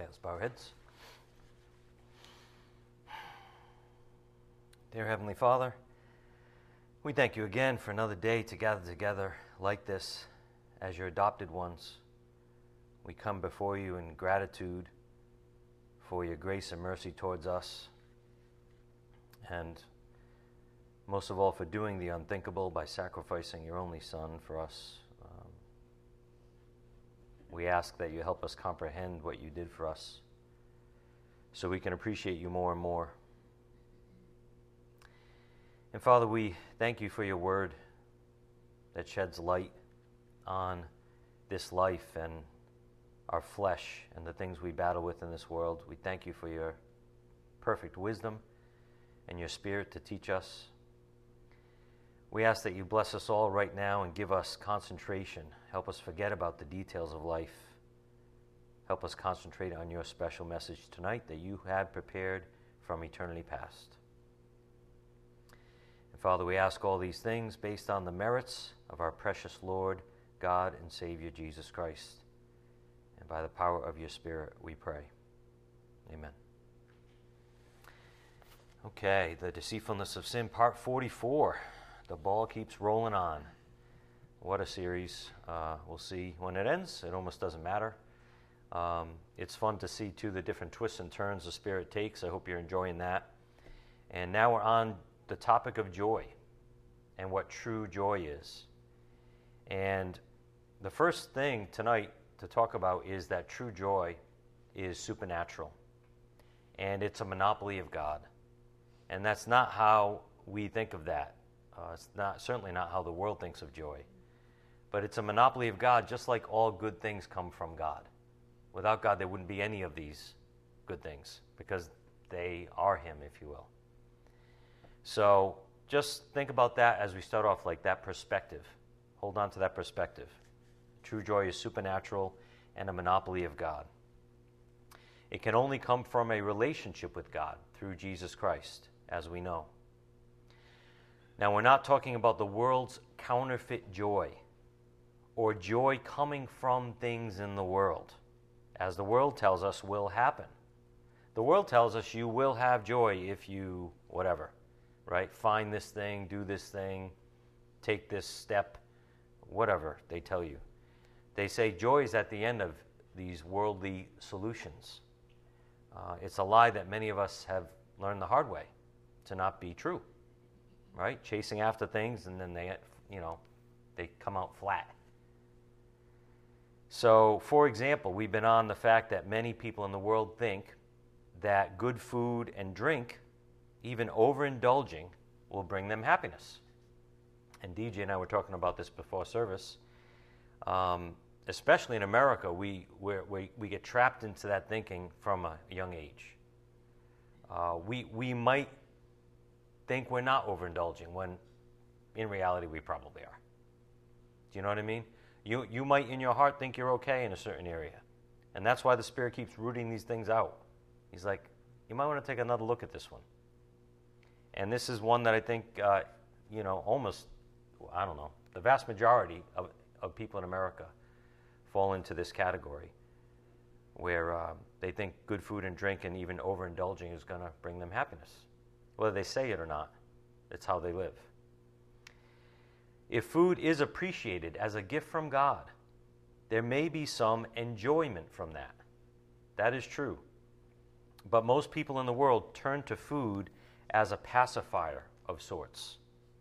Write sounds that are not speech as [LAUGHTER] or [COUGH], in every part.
Okay, let's bow our heads. Dear Heavenly Father, we thank you again for another day to gather together like this as your adopted ones. We come before you in gratitude for your grace and mercy towards us, and most of all for doing the unthinkable by sacrificing your only Son for us. We ask that you help us comprehend what you did for us so we can appreciate you more and more. And Father, we thank you for your word that sheds light on this life and our flesh and the things we battle with in this world. We thank you for your perfect wisdom and your spirit to teach us. We ask that you bless us all right now and give us concentration. Help us forget about the details of life. Help us concentrate on your special message tonight that you had prepared from eternity past. And Father, we ask all these things based on the merits of our precious Lord, God, and Savior Jesus Christ. And by the power of your Spirit, we pray. Amen. Okay, the deceitfulness of sin, part 44. The ball keeps rolling on. What a series. Uh, we'll see when it ends. It almost doesn't matter. Um, it's fun to see, too, the different twists and turns the Spirit takes. I hope you're enjoying that. And now we're on the topic of joy and what true joy is. And the first thing tonight to talk about is that true joy is supernatural and it's a monopoly of God. And that's not how we think of that. Uh, it's not certainly not how the world thinks of joy. But it's a monopoly of God, just like all good things come from God. Without God, there wouldn't be any of these good things because they are Him, if you will. So just think about that as we start off, like that perspective. Hold on to that perspective. True joy is supernatural and a monopoly of God. It can only come from a relationship with God through Jesus Christ, as we know. Now, we're not talking about the world's counterfeit joy or joy coming from things in the world, as the world tells us will happen. The world tells us you will have joy if you, whatever, right? Find this thing, do this thing, take this step, whatever they tell you. They say joy is at the end of these worldly solutions. Uh, it's a lie that many of us have learned the hard way to not be true, right? Chasing after things and then they, you know, they come out flat. So, for example, we've been on the fact that many people in the world think that good food and drink, even overindulging, will bring them happiness. And DJ and I were talking about this before service. Um, especially in America, we, we, we get trapped into that thinking from a young age. Uh, we, we might think we're not overindulging when in reality we probably are. Do you know what I mean? You, you might in your heart think you're okay in a certain area. And that's why the Spirit keeps rooting these things out. He's like, you might want to take another look at this one. And this is one that I think, uh, you know, almost, I don't know, the vast majority of, of people in America fall into this category where uh, they think good food and drink and even overindulging is going to bring them happiness. Whether they say it or not, it's how they live. If food is appreciated as a gift from God, there may be some enjoyment from that. That is true. But most people in the world turn to food as a pacifier of sorts,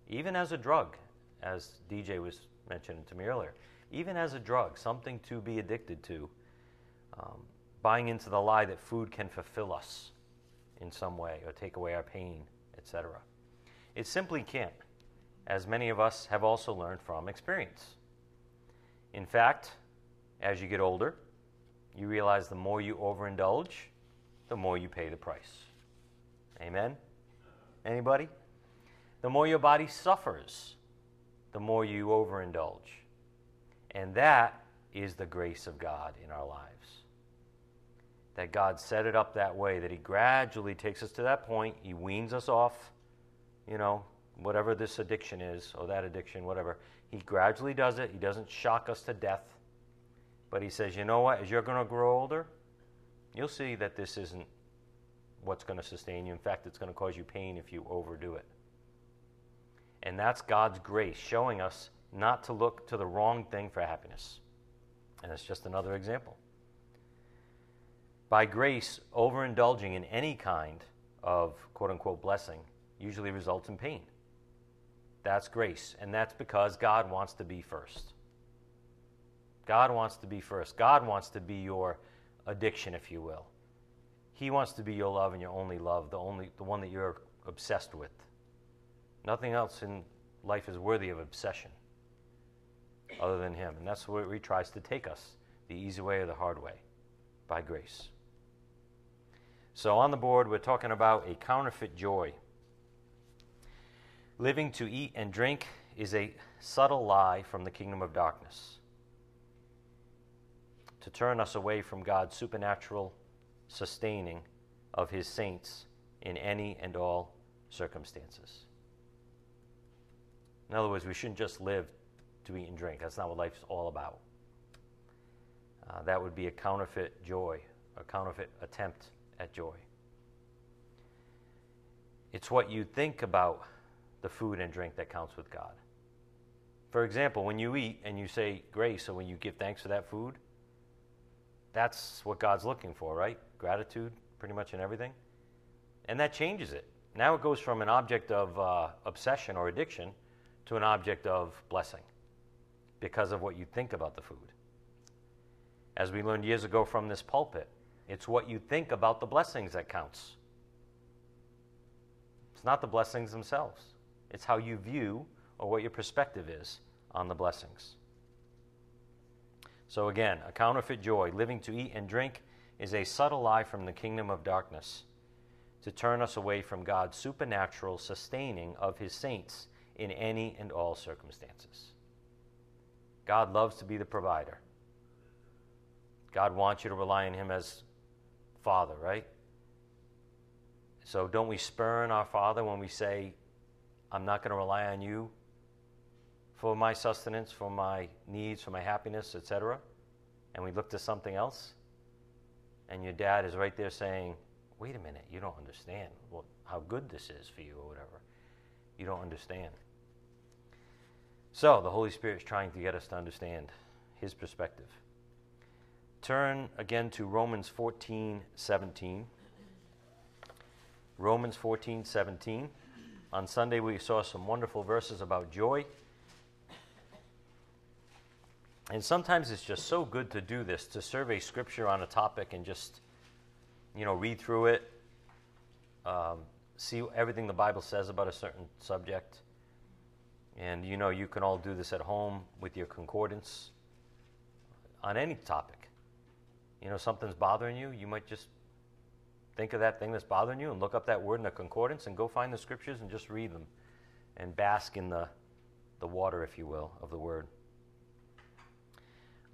even as a drug, as DJ was mentioning to me earlier even as a drug, something to be addicted to, um, buying into the lie that food can fulfill us in some way or take away our pain, etc. It simply can't, as many of us have also learned from experience. In fact, as you get older, you realize the more you overindulge, the more you pay the price. Amen? Anybody? The more your body suffers, the more you overindulge. And that is the grace of God in our lives. That God set it up that way, that He gradually takes us to that point, He weans us off, you know, whatever this addiction is, or that addiction, whatever. He gradually does it. He doesn't shock us to death. But He says, you know what? As you're going to grow older, you'll see that this isn't what's going to sustain you. In fact, it's going to cause you pain if you overdo it. And that's God's grace showing us not to look to the wrong thing for happiness. And it's just another example. By grace, overindulging in any kind of quote unquote blessing usually results in pain. That's grace. And that's because God wants to be first. God wants to be first. God wants to be your addiction, if you will. He wants to be your love and your only love, the only the one that you're obsessed with. Nothing else in life is worthy of obsession other than him. And that's where he tries to take us, the easy way or the hard way, by grace. So on the board we're talking about a counterfeit joy. Living to eat and drink is a subtle lie from the kingdom of darkness to turn us away from God's supernatural sustaining of his saints in any and all circumstances. In other words, we shouldn't just live to eat and drink. That's not what life's all about. Uh, that would be a counterfeit joy, a counterfeit attempt at joy. It's what you think about the food and drink that counts with God. For example, when you eat and you say grace, or when you give thanks for that food, that's what God's looking for, right? Gratitude, pretty much in everything. And that changes it. Now it goes from an object of uh, obsession or addiction to an object of blessing because of what you think about the food. As we learned years ago from this pulpit, it's what you think about the blessings that counts. It's not the blessings themselves. It's how you view or what your perspective is on the blessings. So, again, a counterfeit joy, living to eat and drink, is a subtle lie from the kingdom of darkness to turn us away from God's supernatural sustaining of his saints in any and all circumstances. God loves to be the provider. God wants you to rely on him as Father, right? So don't we spurn our Father when we say, I'm not going to rely on you for my sustenance, for my needs, for my happiness, etc. And we look to something else, and your dad is right there saying, Wait a minute, you don't understand well, how good this is for you, or whatever. You don't understand. So, the Holy Spirit is trying to get us to understand his perspective. Turn again to Romans 14 17. Romans 14 17. On Sunday, we saw some wonderful verses about joy. And sometimes it's just so good to do this, to survey scripture on a topic and just, you know, read through it, um, see everything the Bible says about a certain subject. And, you know, you can all do this at home with your concordance on any topic. You know, something's bothering you, you might just think of that thing that's bothering you and look up that word in the concordance and go find the scriptures and just read them and bask in the, the water, if you will, of the word.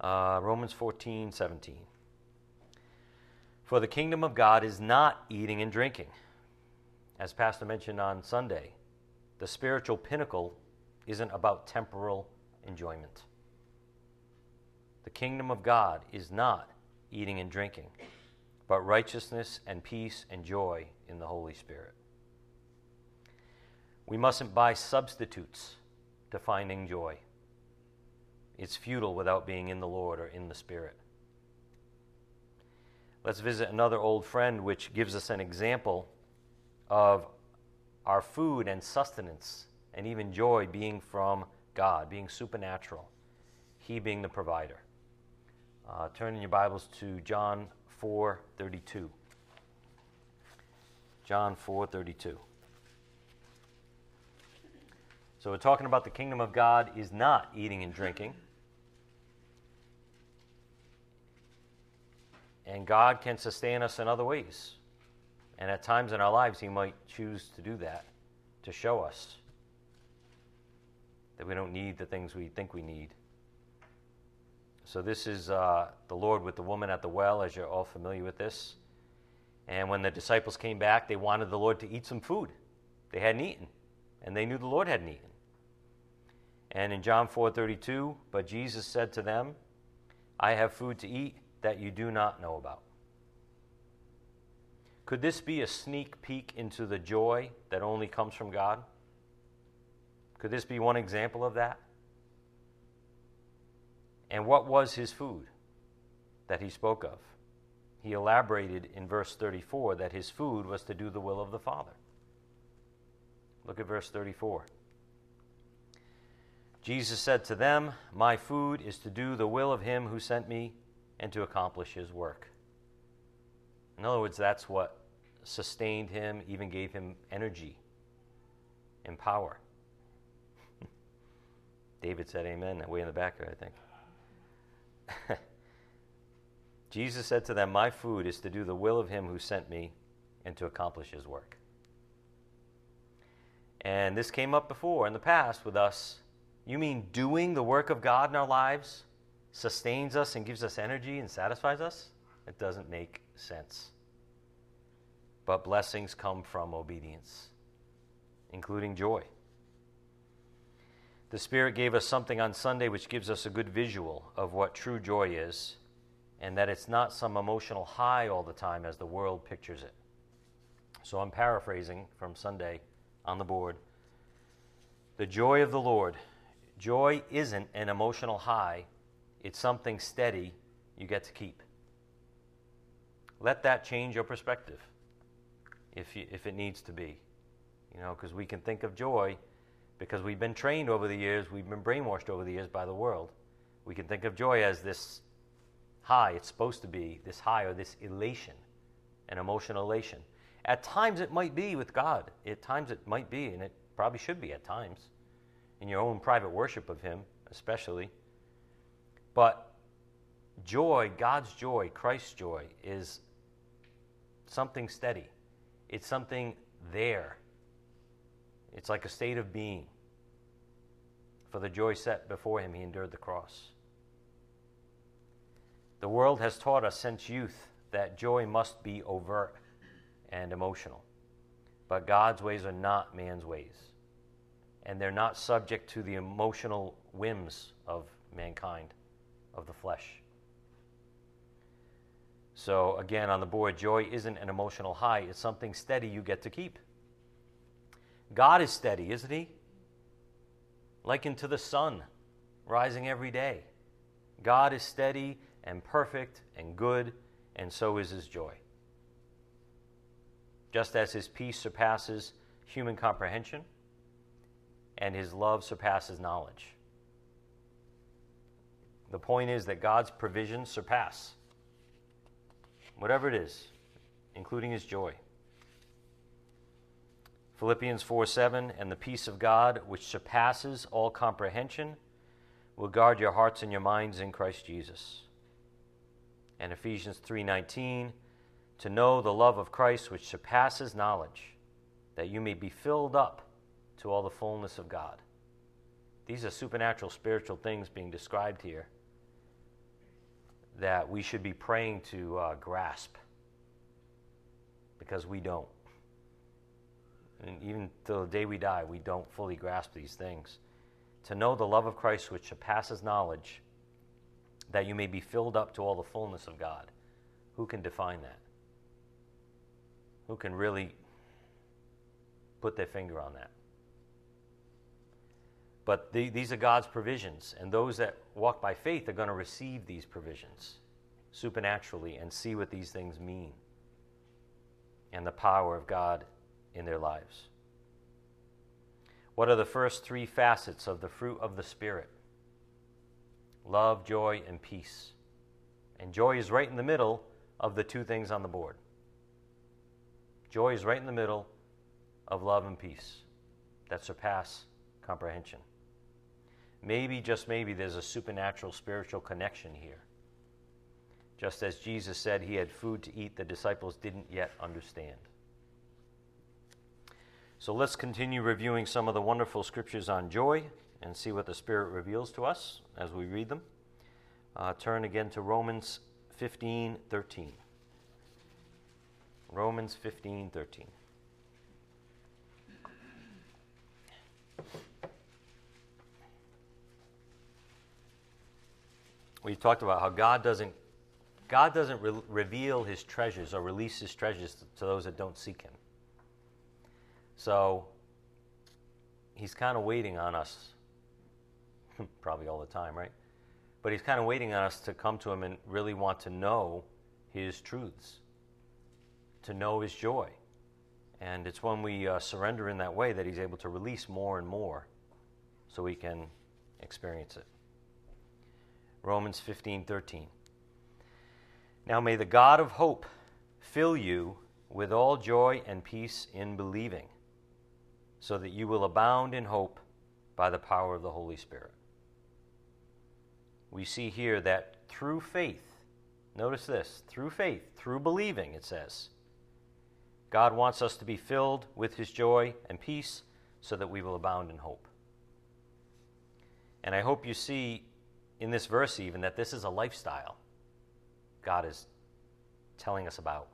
Uh, Romans 14, 17. For the kingdom of God is not eating and drinking. As Pastor mentioned on Sunday, the spiritual pinnacle isn't about temporal enjoyment. The kingdom of God is not eating and drinking, but righteousness and peace and joy in the Holy Spirit. We mustn't buy substitutes to finding joy. It's futile without being in the Lord or in the Spirit. Let's visit another old friend, which gives us an example of our food and sustenance and even joy being from God, being supernatural, He being the provider. Uh, turn in your Bibles to John 4:32. John 4:32. So we're talking about the kingdom of God is not eating and drinking. And God can sustain us in other ways. And at times in our lives, He might choose to do that to show us that we don't need the things we think we need. So, this is uh, the Lord with the woman at the well, as you're all familiar with this. And when the disciples came back, they wanted the Lord to eat some food. They hadn't eaten, and they knew the Lord hadn't eaten. And in John 4:32, but Jesus said to them, "I have food to eat that you do not know about." Could this be a sneak peek into the joy that only comes from God? Could this be one example of that? And what was his food that he spoke of? He elaborated in verse 34 that his food was to do the will of the Father. Look at verse 34. Jesus said to them, My food is to do the will of him who sent me and to accomplish his work. In other words, that's what sustained him, even gave him energy and power. [LAUGHS] David said amen, way in the back there, I think. [LAUGHS] Jesus said to them, My food is to do the will of him who sent me and to accomplish his work. And this came up before in the past with us. You mean doing the work of God in our lives sustains us and gives us energy and satisfies us? It doesn't make sense. But blessings come from obedience, including joy. The Spirit gave us something on Sunday which gives us a good visual of what true joy is, and that it's not some emotional high all the time as the world pictures it. So I'm paraphrasing from Sunday on the board. The joy of the Lord. Joy isn't an emotional high, it's something steady you get to keep. Let that change your perspective if, you, if it needs to be. You know, because we can think of joy because we've been trained over the years, we've been brainwashed over the years by the world. We can think of joy as this high, it's supposed to be this high or this elation, an emotional elation. At times it might be with God. At times it might be, and it probably should be at times, in your own private worship of Him, especially. But joy, God's joy, Christ's joy, is something steady. It's something there. It's like a state of being. For the joy set before him, he endured the cross. The world has taught us since youth that joy must be overt and emotional. But God's ways are not man's ways. And they're not subject to the emotional whims of mankind, of the flesh. So, again, on the board, joy isn't an emotional high, it's something steady you get to keep. God is steady, isn't He? Likened to the sun rising every day. God is steady and perfect and good, and so is His joy. Just as His peace surpasses human comprehension, and His love surpasses knowledge. The point is that God's provisions surpass whatever it is, including his joy. Philippians 4 7, and the peace of God, which surpasses all comprehension, will guard your hearts and your minds in Christ Jesus. And Ephesians 3:19, to know the love of Christ which surpasses knowledge, that you may be filled up to all the fullness of God. These are supernatural spiritual things being described here that we should be praying to uh, grasp because we don't. And even till the day we die, we don't fully grasp these things. To know the love of Christ which surpasses knowledge, that you may be filled up to all the fullness of God. Who can define that? Who can really put their finger on that? But the, these are God's provisions, and those that walk by faith are going to receive these provisions supernaturally and see what these things mean and the power of God in their lives. What are the first three facets of the fruit of the Spirit? Love, joy, and peace. And joy is right in the middle of the two things on the board. Joy is right in the middle of love and peace that surpass comprehension. Maybe, just maybe, there's a supernatural spiritual connection here. Just as Jesus said he had food to eat, the disciples didn't yet understand. So let's continue reviewing some of the wonderful scriptures on joy and see what the Spirit reveals to us as we read them. Uh, turn again to Romans 15 13. Romans 15 13. we talked about how God doesn't God doesn't re- reveal his treasures or release his treasures to, to those that don't seek him. So he's kind of waiting on us, [LAUGHS] probably all the time, right? But he's kind of waiting on us to come to him and really want to know his truths, to know his joy. And it's when we uh, surrender in that way that he's able to release more and more so we can experience it. Romans 15 13. Now may the God of hope fill you with all joy and peace in believing, so that you will abound in hope by the power of the Holy Spirit. We see here that through faith, notice this, through faith, through believing, it says, God wants us to be filled with his joy and peace so that we will abound in hope. And I hope you see in this verse, even, that this is a lifestyle God is telling us about.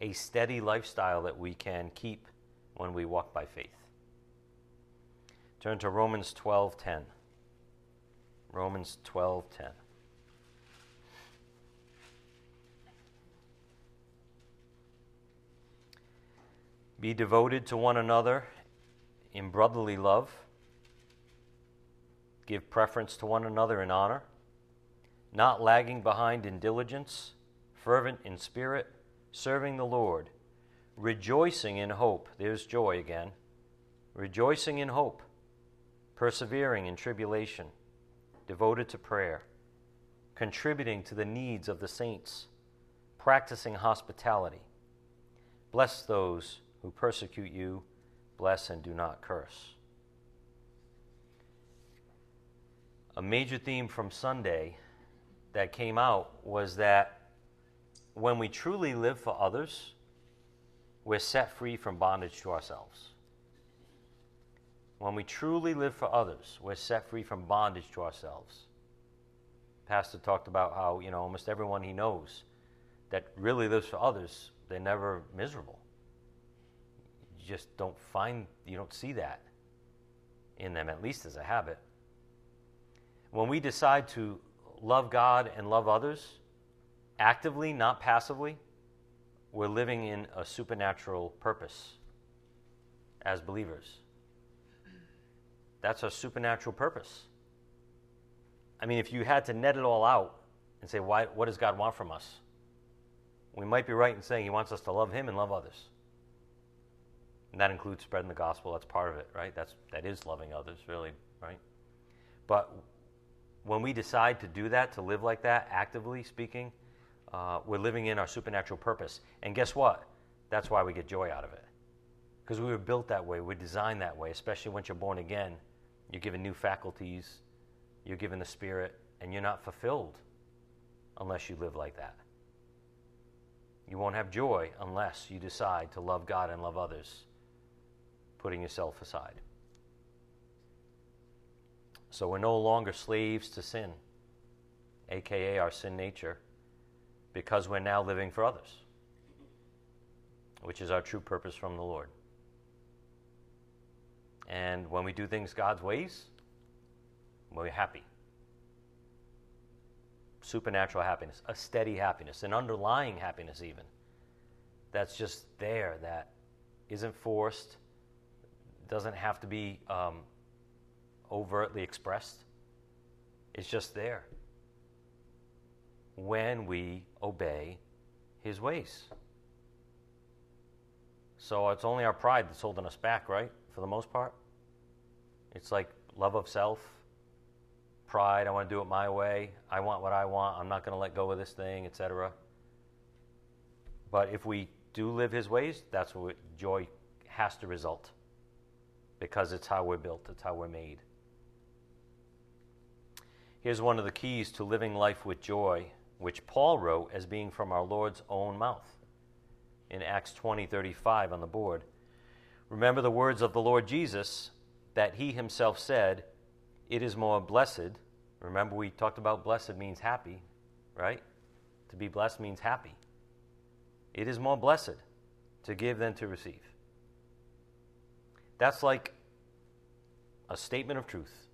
A steady lifestyle that we can keep when we walk by faith. Turn to Romans 12:10. Romans 12:10. Be devoted to one another in brotherly love. Give preference to one another in honor, not lagging behind in diligence, fervent in spirit, serving the Lord, rejoicing in hope. There's joy again. Rejoicing in hope, persevering in tribulation, devoted to prayer, contributing to the needs of the saints, practicing hospitality. Bless those who persecute you, bless and do not curse. A major theme from Sunday that came out was that when we truly live for others, we're set free from bondage to ourselves. When we truly live for others, we're set free from bondage to ourselves. Pastor talked about how, you know, almost everyone he knows that really lives for others, they're never miserable you just don't find, you don't see that in them, at least as a habit. When we decide to love God and love others, actively, not passively, we're living in a supernatural purpose as believers. That's a supernatural purpose. I mean, if you had to net it all out and say, why, what does God want from us? We might be right in saying He wants us to love Him and love others. And that includes spreading the gospel. That's part of it, right? That's, that is loving others, really, right? But when we decide to do that, to live like that, actively speaking, uh, we're living in our supernatural purpose. And guess what? That's why we get joy out of it. Because we were built that way, we're designed that way, especially once you're born again. You're given new faculties, you're given the Spirit, and you're not fulfilled unless you live like that. You won't have joy unless you decide to love God and love others putting yourself aside. So we're no longer slaves to sin, aka our sin nature, because we're now living for others, which is our true purpose from the Lord. And when we do things God's ways, we're happy. Supernatural happiness, a steady happiness, an underlying happiness, even. That's just there, that isn't forced, doesn't have to be um, overtly expressed, it's just there when we obey his ways. So it's only our pride that's holding us back, right? For the most part. It's like love of self, pride, I want to do it my way, I want what I want, I'm not going to let go of this thing, etc. But if we do live his ways, that's what joy has to result because it's how we're built, it's how we're made. Here's one of the keys to living life with joy, which Paul wrote as being from our Lord's own mouth in Acts 20:35 on the board. Remember the words of the Lord Jesus that he himself said, "It is more blessed." Remember we talked about blessed means happy, right? To be blessed means happy. It is more blessed to give than to receive. That's like a statement of truth.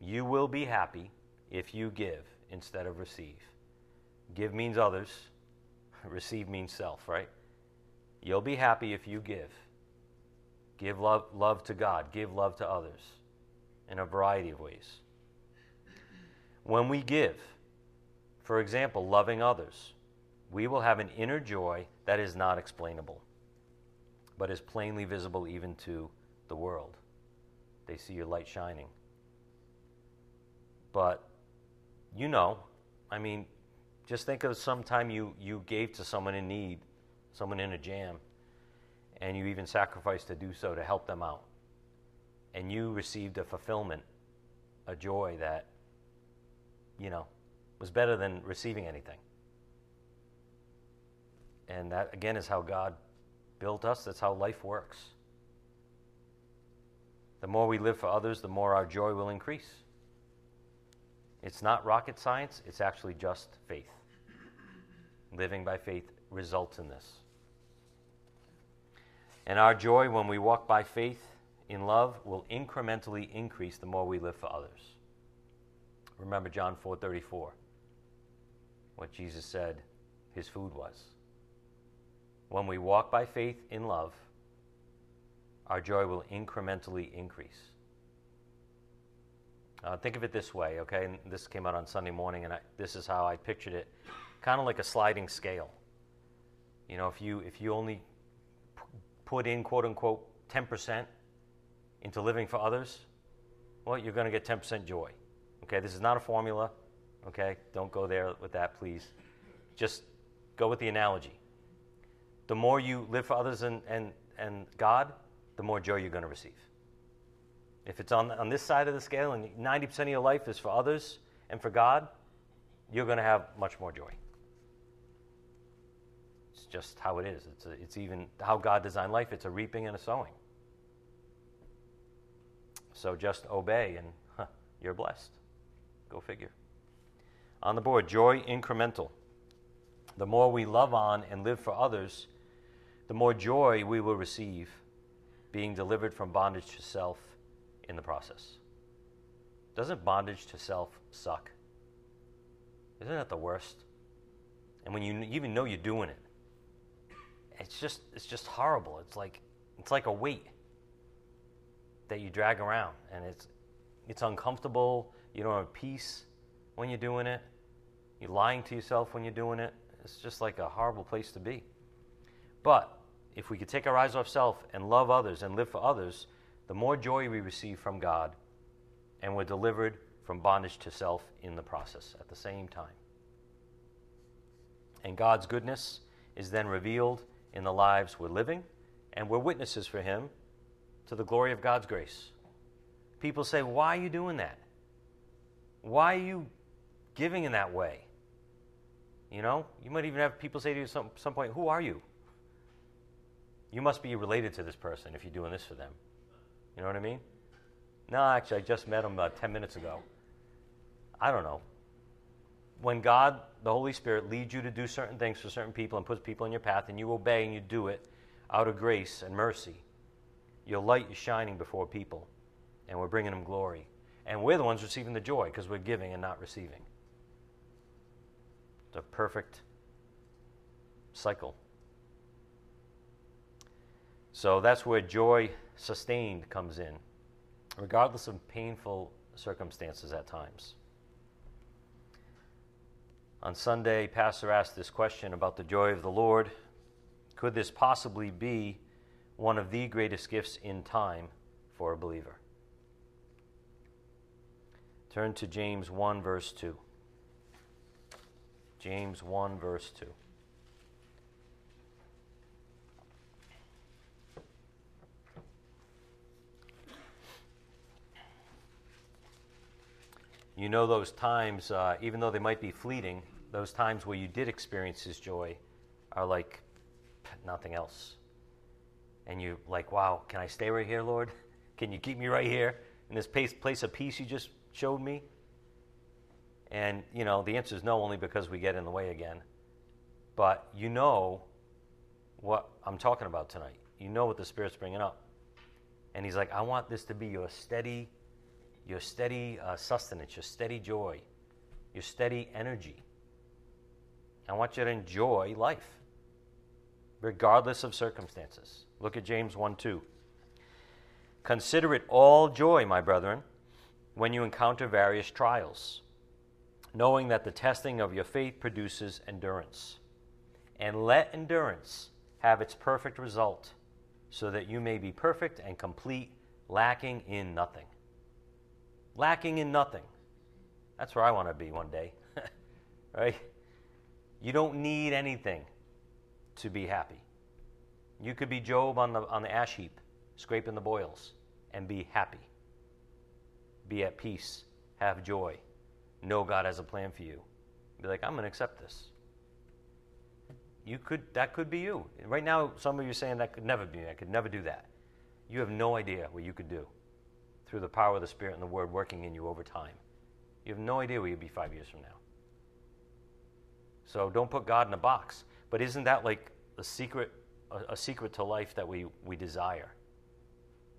You will be happy if you give, instead of receive. Give means others, [LAUGHS] receive means self, right? You'll be happy if you give. Give love, love to God, give love to others in a variety of ways. When we give, for example, loving others, we will have an inner joy that is not explainable, but is plainly visible even to the world. They see your light shining. But you know, I mean, just think of some time you, you gave to someone in need, someone in a jam, and you even sacrificed to do so to help them out. And you received a fulfillment, a joy that, you know, was better than receiving anything. And that, again, is how God built us. That's how life works. The more we live for others, the more our joy will increase. It's not rocket science, it's actually just faith. Living by faith results in this. And our joy when we walk by faith in love will incrementally increase the more we live for others. Remember John 4:34. What Jesus said his food was. When we walk by faith in love, our joy will incrementally increase. Uh, think of it this way, okay? And this came out on Sunday morning, and I, this is how I pictured it, kind of like a sliding scale. You know, if you if you only p- put in quote unquote ten percent into living for others, well, you're going to get ten percent joy. Okay, this is not a formula. Okay, don't go there with that, please. Just go with the analogy. The more you live for others and and and God, the more joy you're going to receive. If it's on, on this side of the scale and 90% of your life is for others and for God, you're going to have much more joy. It's just how it is. It's, a, it's even how God designed life. It's a reaping and a sowing. So just obey and huh, you're blessed. Go figure. On the board, joy incremental. The more we love on and live for others, the more joy we will receive, being delivered from bondage to self in the process. Doesn't bondage to self suck? Isn't that the worst? And when you even know you're doing it, it's just it's just horrible. It's like it's like a weight that you drag around, and it's it's uncomfortable. You don't have peace when you're doing it. You're lying to yourself when you're doing it. It's just like a horrible place to be. But if we could take our eyes off self and love others and live for others, the more joy we receive from God, and we're delivered from bondage to self in the process at the same time. And God's goodness is then revealed in the lives we're living, and we're witnesses for Him to the glory of God's grace. People say, Why are you doing that? Why are you giving in that way? You know, you might even have people say to you at some, some point, Who are you? You must be related to this person if you're doing this for them. You know what I mean? No, actually, I just met him about 10 minutes ago. I don't know. When God, the Holy Spirit, leads you to do certain things for certain people and puts people in your path, and you obey and you do it out of grace and mercy, your light is shining before people, and we're bringing them glory. And we're the ones receiving the joy because we're giving and not receiving. It's a perfect cycle. So that's where joy sustained comes in, regardless of painful circumstances at times. On Sunday, Pastor asked this question about the joy of the Lord. Could this possibly be one of the greatest gifts in time for a believer? Turn to James 1, verse 2. James 1, verse 2. You know those times, uh, even though they might be fleeting, those times where you did experience His joy are like nothing else. And you're like, wow, can I stay right here, Lord? [LAUGHS] Can you keep me right here in this place, place of peace you just showed me? And, you know, the answer is no, only because we get in the way again. But you know what I'm talking about tonight. You know what the Spirit's bringing up. And He's like, I want this to be your steady your steady uh, sustenance, your steady joy your steady energy. I want you to enjoy life, regardless of circumstances. Look at James 1 2. Consider it all joy, my brethren, when you encounter various trials, knowing that the testing of your faith produces endurance. And let endurance have its perfect result, so that you may be perfect and complete, lacking in nothing. Lacking in nothing. That's where I want to be one day. [LAUGHS] right? You don't need anything to be happy. You could be Job on the, on the ash heap scraping the boils, and be happy. Be at peace. Have joy. Know God has a plan for you. Be like, I'm going to accept this. You could, that could be you. Right now, some of you are saying that could never be me. I could never do that. You have no idea what you could do through the power of the Spirit and the Word working in you over time. You have no idea where you'll be five years from now. So don't put God in a box. But isn't that like a secret, a, a secret to life that we, we desire?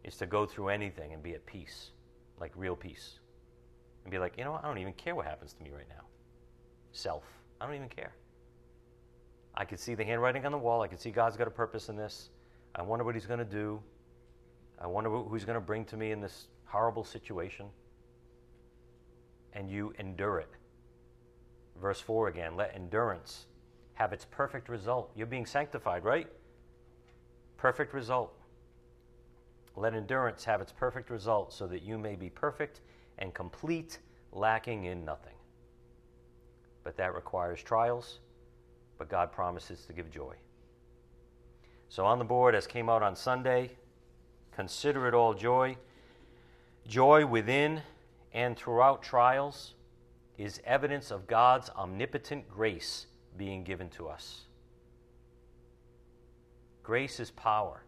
is to go through anything and be at peace, like real peace. And be like, you know what? I don't even care what happens to me right now. Self. I don't even care. I could see the handwriting on the wall. I could see God's got a purpose in this. I wonder what He's going to do. I wonder who He's going to bring to me in this horrible situation. And you endure it. Verse 4 again let endurance have its perfect result. You're being sanctified, right? Perfect result. Let endurance have its perfect result, so that you may be perfect and complete, lacking in nothing. But that requires trials, but God promises to give joy. So on the board, as came out on Sunday, consider it all joy. Joy within and throughout trials is evidence of God's omnipotent grace being given to us. Grace is power.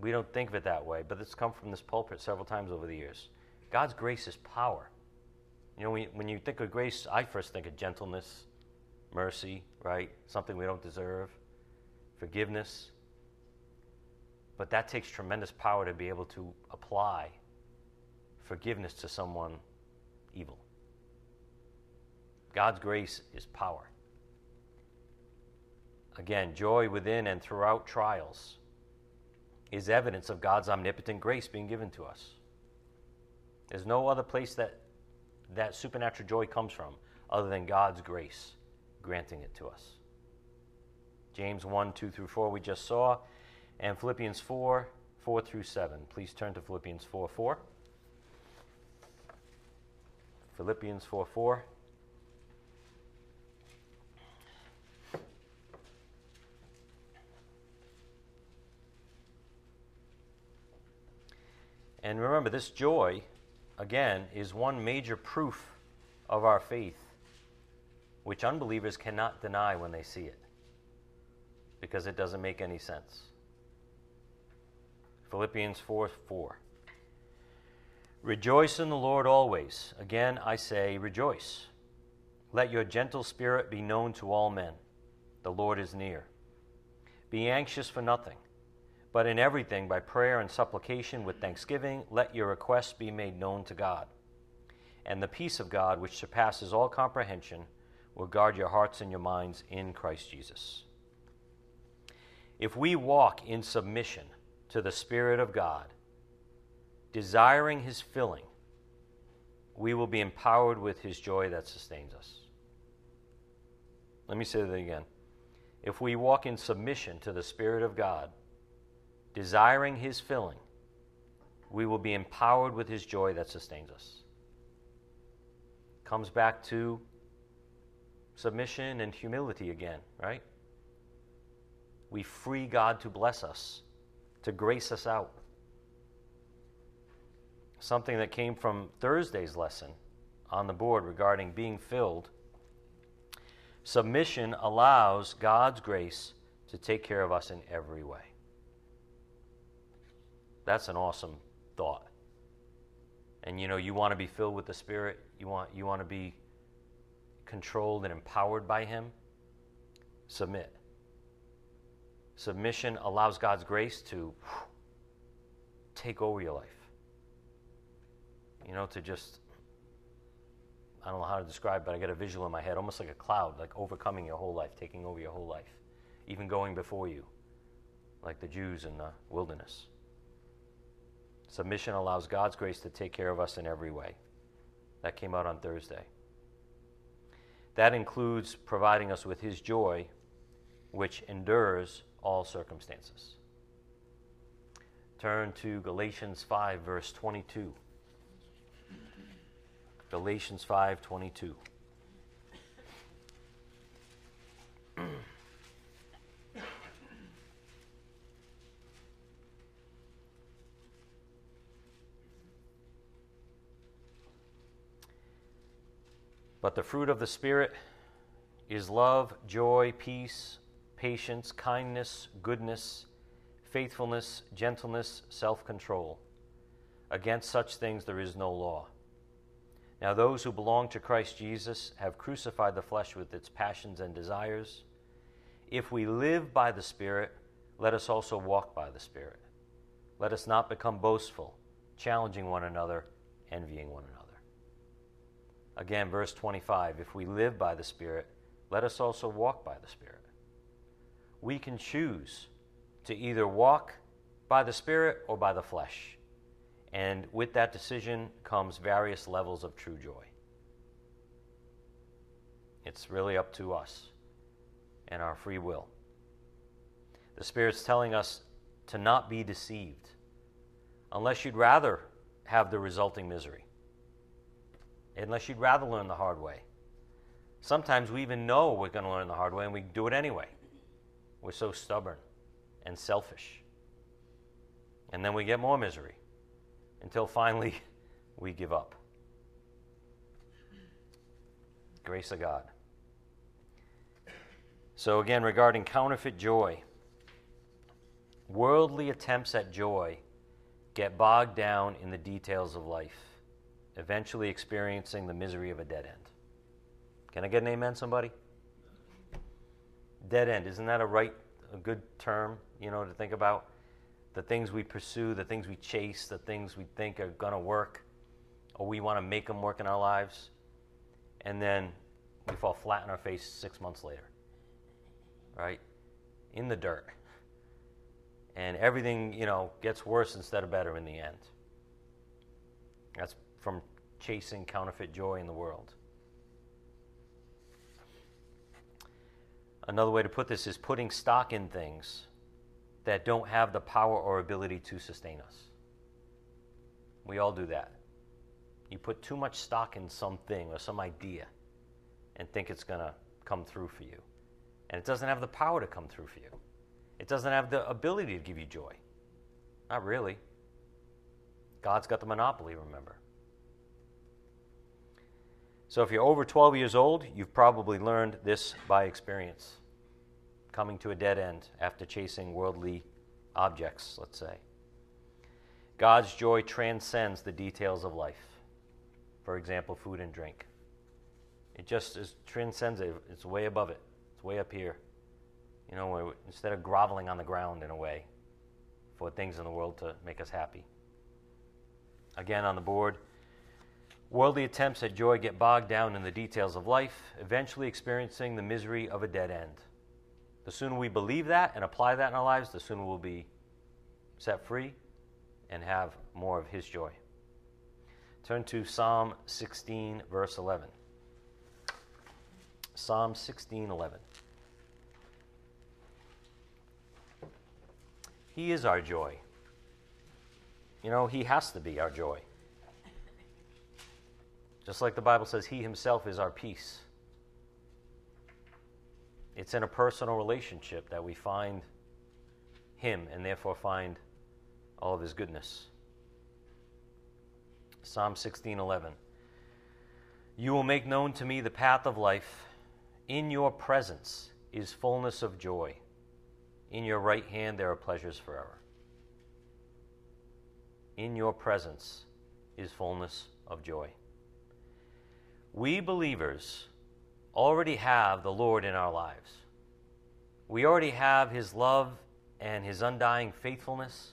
We don't think of it that way, but it's come from this pulpit several times over the years. God's grace is power. You know, when you, think of grace, I first think of gentleness, mercy, right? Something we don't deserve, forgiveness. But that takes tremendous power to be able to apply forgiveness to someone evil. God's grace is power. Again, joy within and throughout trials is evidence of God's omnipotent grace being given to us. There's no other place that that supernatural joy comes from other than God's grace granting it to us. James 1 2 through 4, we just saw, and Philippians 4 4 through 7. Please turn to Philippians 4 4. Philippians 4 4. And remember, this joy, again, is one major proof of our faith, which unbelievers cannot deny when they see it, because it doesn't make any sense. Philippians 4 4. Rejoice in the Lord always. Again, I say, rejoice. Let your gentle spirit be known to all men. The Lord is near. Be anxious for nothing but in everything, by prayer and supplication with thanksgiving, let your requests be made known to God. And the peace of God, which surpasses all comprehension, will guard your hearts and your minds in Christ Jesus. If we walk in submission to the Spirit of God, desiring His filling, we will be empowered with His joy that sustains us. Let me say that again. If we walk in submission to the Spirit of God, desiring his filling, we will be empowered with his joy that sustains us. Comes back to submission and humility again, right? We free God to bless us, to grace us out. Something that came from Thursday's lesson on the board regarding being filled. Submission allows God's grace to take care of us in every way. That's an awesome thought. And you know, you want to be filled with the Spirit, you want, you want to be controlled and empowered by Him. Submit. Submission allows God's grace to take over your life. You know, to just I don't know how to describe, but I get a visual in my head, almost like a cloud, like overcoming your whole life, taking over your whole life, even going before you, like the Jews in the wilderness. Submission allows God's grace to take care of us in every way. That came out on Thursday. That includes providing us with His joy, which endures all circumstances. Turn to Galatians 5, verse 22. Galatians 5:22. but the fruit of the Spirit is love, joy, peace, patience, kindness, goodness, faithfulness, gentleness, self control. Against such things there is no law. Now, those who belong to Christ Jesus have crucified the flesh with its passions and desires. If we live by the Spirit, let us also walk by the Spirit. Let us not become boastful, challenging one another, envying one another. Again, verse 25 If we live by the Spirit, let us also walk by the Spirit. We can choose to either walk by the Spirit or by the flesh. And with that decision comes various levels of true joy. It's really up to us and our free will. The Spirit's telling us to not be deceived unless you'd rather have the resulting misery, unless you'd rather learn the hard way. Sometimes we even know we're going to learn the hard way and we do it anyway. We're so stubborn and selfish. And then we get more misery until finally we give up. Grace of God. So, again, regarding counterfeit joy, worldly attempts at joy get bogged down in the details of life, eventually experiencing the misery of a dead end. Can I get an amen, somebody? Dead end, isn't that a right, a good term, you know, to think about? The things we pursue, the things we chase, the things we think are going to work, or we want to make them work in our lives, and then we fall flat on our face six months later, right? In the dirt. And everything, you know, gets worse instead of better in the end. That's from chasing counterfeit joy in the world. Another way to put this is putting stock in things that don't have the power or ability to sustain us. We all do that. You put too much stock in something or some idea and think it's going to come through for you. And it doesn't have the power to come through for you. It doesn't have the ability to give you joy. Not really. God's got the monopoly, remember. So if you're over 12 years old, you've probably learned this by experience coming to a dead end after chasing worldly objects, let's say. God's joy transcends the details of life. For example, food and drink. It just is, transcends it. It's way above it. It's way up here. You know, instead of groveling on the ground in a way for things in the world to make us happy. Again, on the board, worldly attempts at joy get bogged down in the details of life, eventually experiencing the misery of a dead end. The sooner we believe that and apply that in our lives, the sooner we'll be set free and have more of His joy. Turn to Psalm 16, verse 11. Psalm 16, 11. He is our joy. You know, He has to be our joy. Just like the Bible says, He Himself is our peace. It's in a personal relationship that we find Him and therefore find all of His goodness. Psalm 16:11 You will make known to me the path of life. In your presence is fullness of joy. In your right hand there are pleasures forever. In your presence is fullness of joy. We believers already have the Lord in our lives. We already have His love and His undying faithfulness,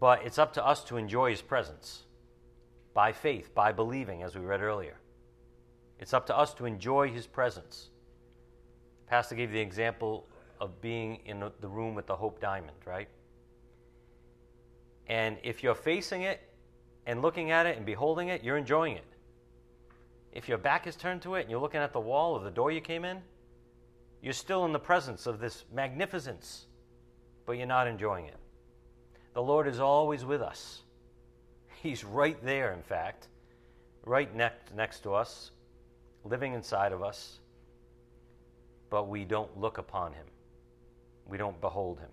but it's up to us to enjoy His presence by faith, by believing, as we read earlier. It's up to us to enjoy His presence. Pastor gave the example of being in the room with the Hope Diamond, right? And if you're facing it and looking at it and beholding it, you're enjoying it. If your back is turned to it and you're looking at the wall or the door you came in, you're still in the presence of this magnificence, but you're not enjoying it. The Lord is always with us. He's right there, in fact, right next, next to us, living inside of us, but we don't look upon Him. We don't behold Him.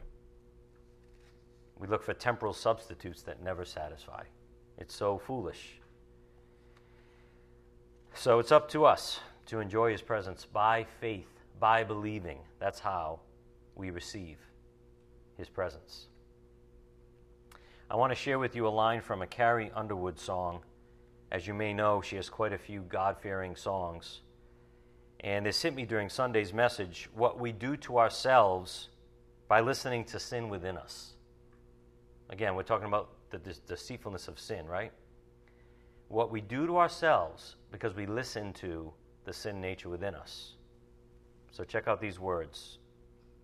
We look for temporal substitutes that never satisfy. It's so foolish. So it's up to us to enjoy His presence by faith, by believing. That's how we receive His presence. I want to share with you a line from a Carrie Underwood song. As you may know, she has quite a few God fearing songs. And this hit me during Sunday's message what we do to ourselves by listening to sin within us. Again, we're talking about the deceitfulness of sin, right? What we do to ourselves because we listen to the sin nature within us. So check out these words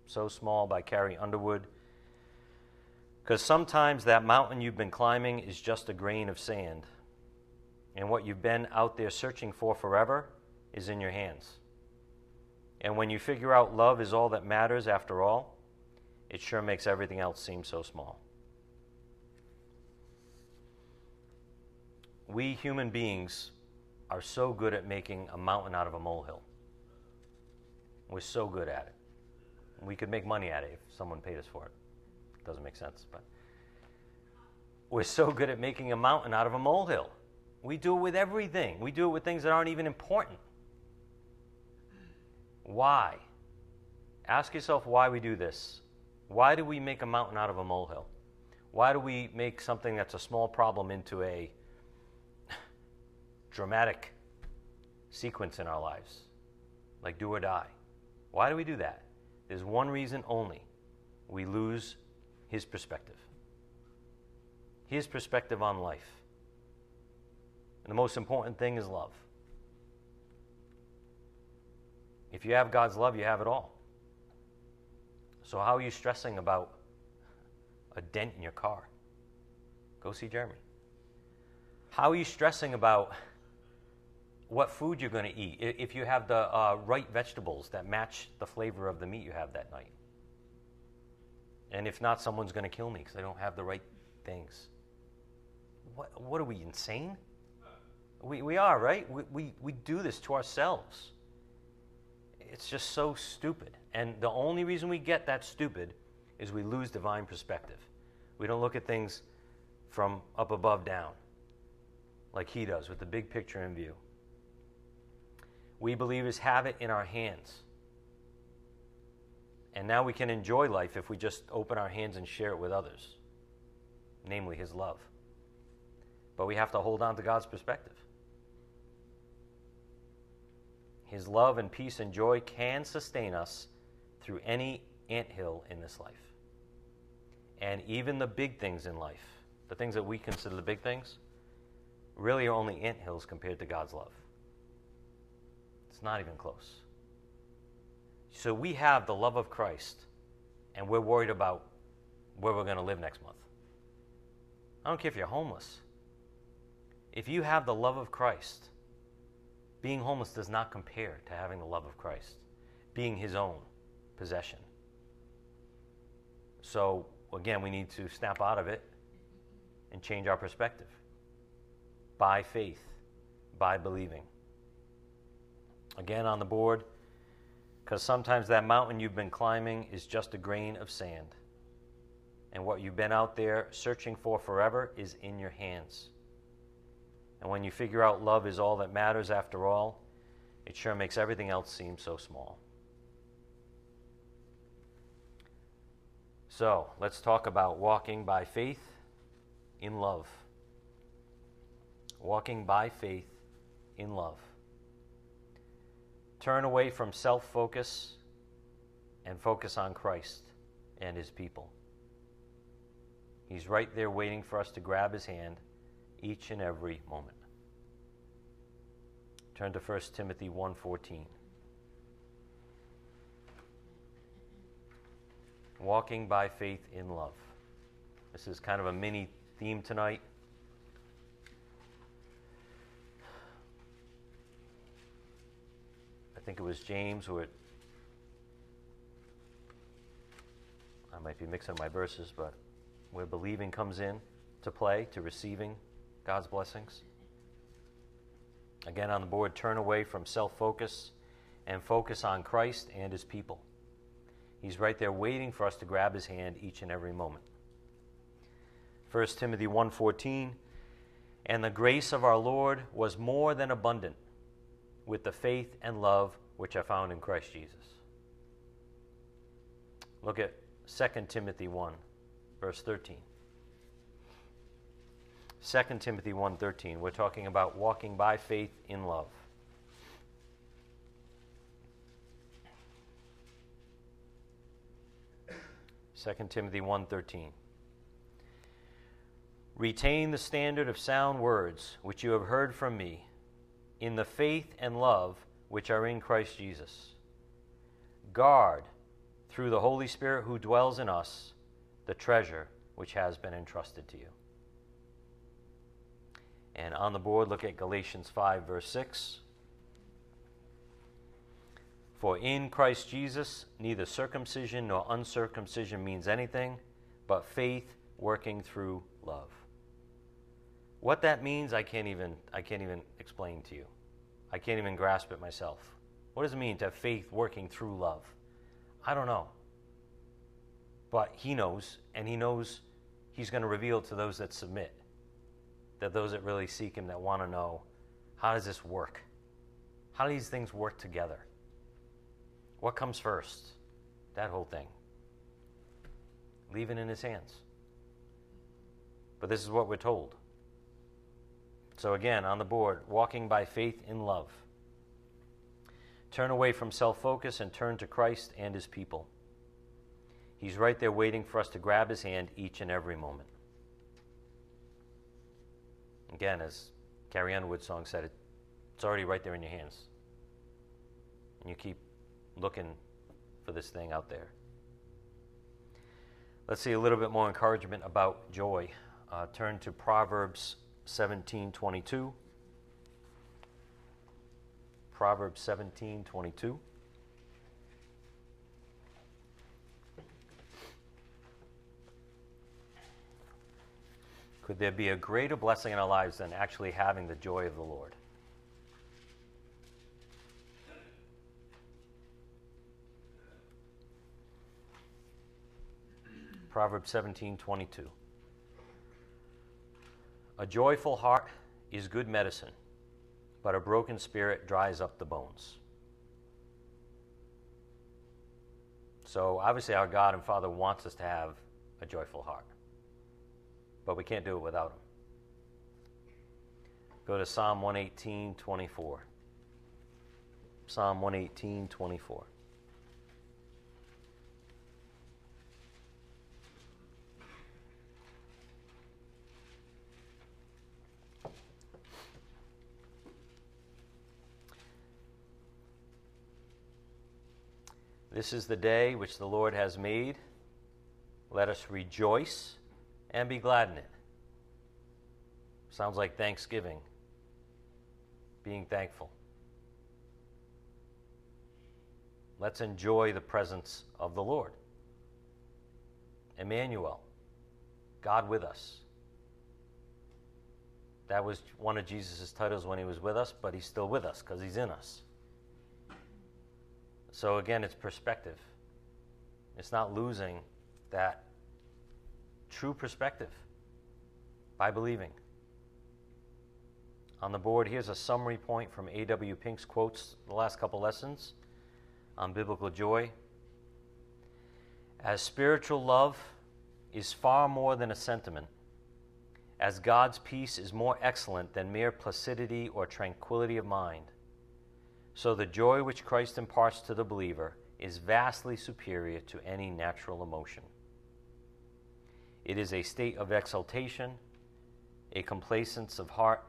So Small by Carrie Underwood. Because sometimes that mountain you've been climbing is just a grain of sand, and what you've been out there searching for forever is in your hands. And when you figure out love is all that matters after all, it sure makes everything else seem so small. We human beings are so good at making a mountain out of a molehill. We're so good at it. We could make money at it if someone paid us for it. Doesn't make sense, but we're so good at making a mountain out of a molehill. We do it with everything. We do it with things that aren't even important. Why? Ask yourself why we do this. Why do we make a mountain out of a molehill? Why do we make something that's a small problem into a dramatic sequence in our lives, like do or die? Why do we do that? There's one reason only we lose his perspective. His perspective on life. And the most important thing is love. If you have God's love, you have it all. So, how are you stressing about a dent in your car? Go see Jeremy. How are you stressing about what food you're going to eat if you have the uh, right vegetables that match the flavor of the meat you have that night? And if not, someone's going to kill me because I don't have the right things. What, what are we, insane? We, we are, right? We, we, we do this to ourselves. It's just so stupid. And the only reason we get that stupid is we lose divine perspective. We don't look at things from up above down like he does with the big picture in view. We believers have it in our hands. And now we can enjoy life if we just open our hands and share it with others, namely His love. But we have to hold on to God's perspective. His love and peace and joy can sustain us through any anthill in this life. And even the big things in life, the things that we consider the big things, really are only anthills compared to God's love. It's not even close. So we have the love of Christ, and we're worried about where we're going to live next month. I don't care if you're homeless. If you have the love of Christ, being homeless does not compare to having the love of Christ, being his own possession. So, again, we need to snap out of it and change our perspective by faith, by believing. Again, on the board, because sometimes that mountain you've been climbing is just a grain of sand. And what you've been out there searching for forever is in your hands. And when you figure out love is all that matters after all, it sure makes everything else seem so small. So, let's talk about walking by faith in love. Walking by faith in love. Turn away from self focus and focus on Christ and his people. He's right there waiting for us to grab his hand each and every moment. Turn to 1 Timothy 1:14. Walking by faith in love. This is kind of a mini theme tonight. Think it was James who it I might be mixing my verses, but where believing comes in to play, to receiving God's blessings. Again, on the board, turn away from self focus and focus on Christ and his people. He's right there waiting for us to grab his hand each and every moment. 1 Timothy 1:14 And the grace of our Lord was more than abundant with the faith and love which are found in Christ Jesus. Look at 2 Timothy 1 verse 13. 2 Timothy 1:13 we're talking about walking by faith in love. Second Timothy 1:13 Retain the standard of sound words which you have heard from me in the faith and love which are in Christ Jesus. Guard through the Holy Spirit who dwells in us the treasure which has been entrusted to you. And on the board, look at Galatians 5, verse 6. For in Christ Jesus, neither circumcision nor uncircumcision means anything, but faith working through love. What that means, I can't even, I can't even explain to you. I can't even grasp it myself. What does it mean to have faith working through love? I don't know. But He knows, and He knows He's going to reveal to those that submit that those that really seek Him, that want to know, how does this work? How do these things work together? What comes first? That whole thing. Leave it in His hands. But this is what we're told. So, again, on the board, walking by faith in love. Turn away from self focus and turn to Christ and His people. He's right there waiting for us to grab His hand each and every moment. Again, as Carrie Underwood's song said, it's already right there in your hands. And you keep looking for this thing out there. Let's see a little bit more encouragement about joy. Uh, turn to Proverbs 17:22. Proverbs 17:22. Could there be a greater blessing in our lives than actually having the joy of the Lord? Proverbs 17:22 A joyful heart is good medicine, but a broken spirit dries up the bones. So obviously our God and Father wants us to have a joyful heart but we can't do it without him. Go to Psalm 118, 24. Psalm 118, 24. This is the day which the Lord has made. Let us rejoice and be glad in it. Sounds like Thanksgiving, being thankful. Let's enjoy the presence of the Lord. Emmanuel, God with us. That was one of Jesus' titles when he was with us, but he's still with us because he's in us. So again, it's perspective. It's not losing that true perspective by believing. On the board, here's a summary point from A.W. Pink's quotes the last couple lessons on biblical joy. As spiritual love is far more than a sentiment, as God's peace is more excellent than mere placidity or tranquility of mind, so the joy which Christ imparts to the believer is vastly superior to any natural emotion. It is a state of exaltation, a complacence of heart,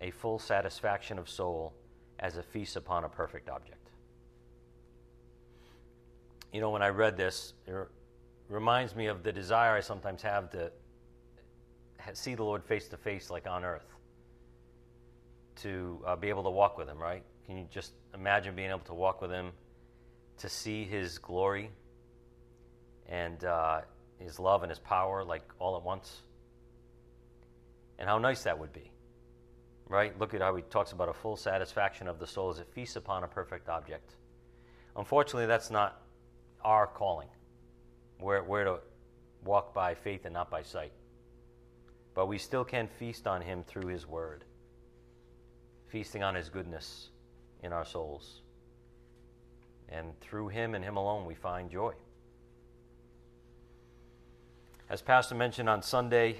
a full satisfaction of soul, as a feast upon a perfect object. You know, when I read this, it reminds me of the desire I sometimes have to see the Lord face to face, like on earth, to uh, be able to walk with Him, right? Can you just imagine being able to walk with Him, to see His glory and uh, His love and His power, like all at once? And how nice that would be right? Look at how he talks about a full satisfaction of the soul as it feasts upon a perfect object. Unfortunately, that's not our calling. We're, we're to walk by faith and not by sight. But we still can feast on him through his word, feasting on his goodness in our souls. And through him and him alone, we find joy. As Pastor mentioned on Sunday,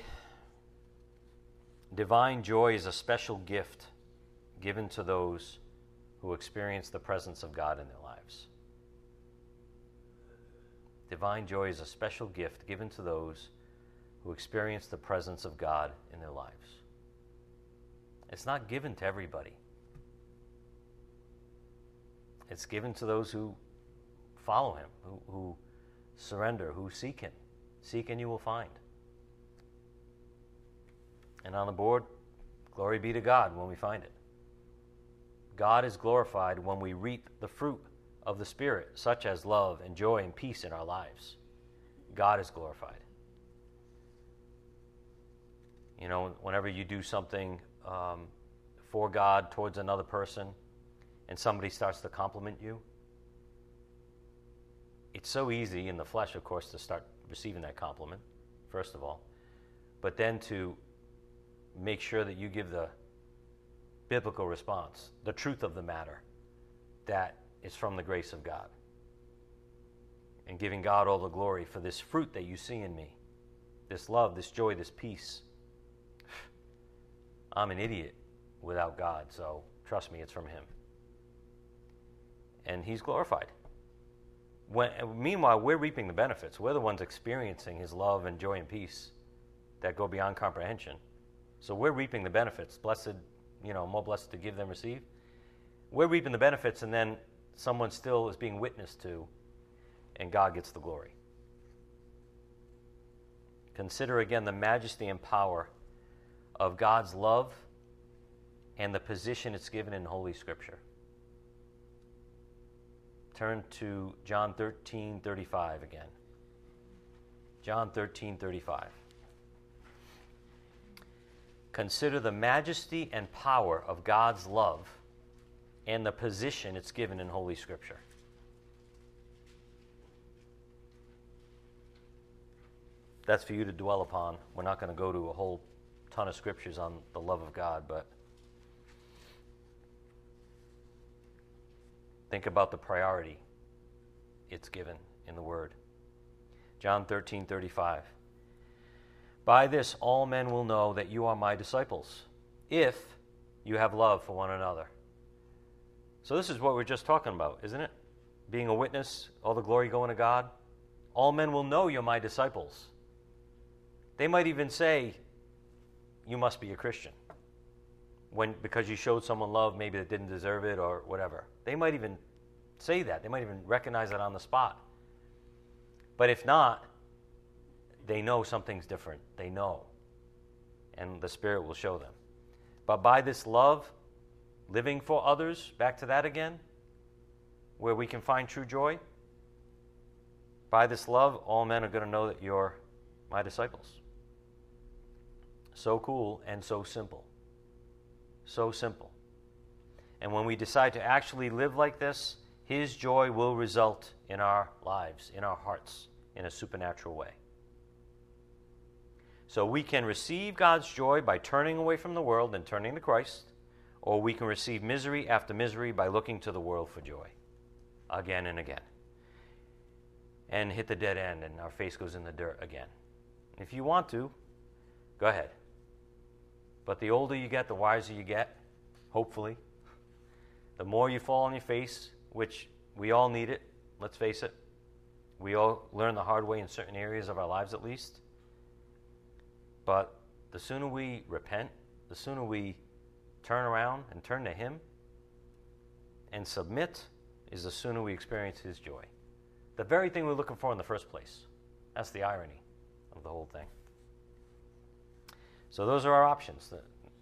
Divine joy is a special gift given to those who experience the presence of God in their lives. Divine joy is a special gift given to those who experience the presence of God in their lives. It's not given to everybody, it's given to those who follow Him, who, who surrender, who seek Him. Seek and you will find. And on the board, glory be to God when we find it. God is glorified when we reap the fruit of the Spirit, such as love and joy and peace in our lives. God is glorified. You know, whenever you do something um, for God towards another person and somebody starts to compliment you, it's so easy in the flesh, of course, to start receiving that compliment, first of all, but then to make sure that you give the biblical response, the truth of the matter, that is from the grace of God. And giving God all the glory for this fruit that you see in me this love, this joy, this peace. [SIGHS] I'm an idiot without God, so trust me, it's from Him. And He's glorified. When, meanwhile, we're reaping the benefits. We're the ones experiencing His love and joy and peace that go beyond comprehension. So we're reaping the benefits. Blessed, you know, more blessed to give than receive. We're reaping the benefits, and then someone still is being witnessed to, and God gets the glory. Consider again the majesty and power of God's love and the position it's given in Holy Scripture. Turn to John 13 35 again. John 13 35. Consider the majesty and power of God's love and the position it's given in Holy Scripture. That's for you to dwell upon. We're not going to go to a whole ton of scriptures on the love of God, but think about the priority it's given in the Word. John 13 35. By this, all men will know that you are my disciples, if you have love for one another. So, this is what we're just talking about, isn't it? Being a witness, all the glory going to God. All men will know you're my disciples. They might even say, You must be a Christian. When, because you showed someone love, maybe that didn't deserve it or whatever. They might even say that. They might even recognize that on the spot. But if not, they know something's different. They know. And the Spirit will show them. But by this love, living for others, back to that again, where we can find true joy, by this love, all men are going to know that you're my disciples. So cool and so simple. So simple. And when we decide to actually live like this, His joy will result in our lives, in our hearts, in a supernatural way. So we can receive God's joy by turning away from the world and turning to Christ, or we can receive misery after misery by looking to the world for joy again and again. And hit the dead end, and our face goes in the dirt again. If you want to, go ahead. But the older you get, the wiser you get, hopefully. The more you fall on your face, which we all need it, let's face it. We all learn the hard way in certain areas of our lives, at least. But the sooner we repent, the sooner we turn around and turn to Him, and submit is the sooner we experience His joy. The very thing we're looking for in the first place. That's the irony of the whole thing. So, those are our options.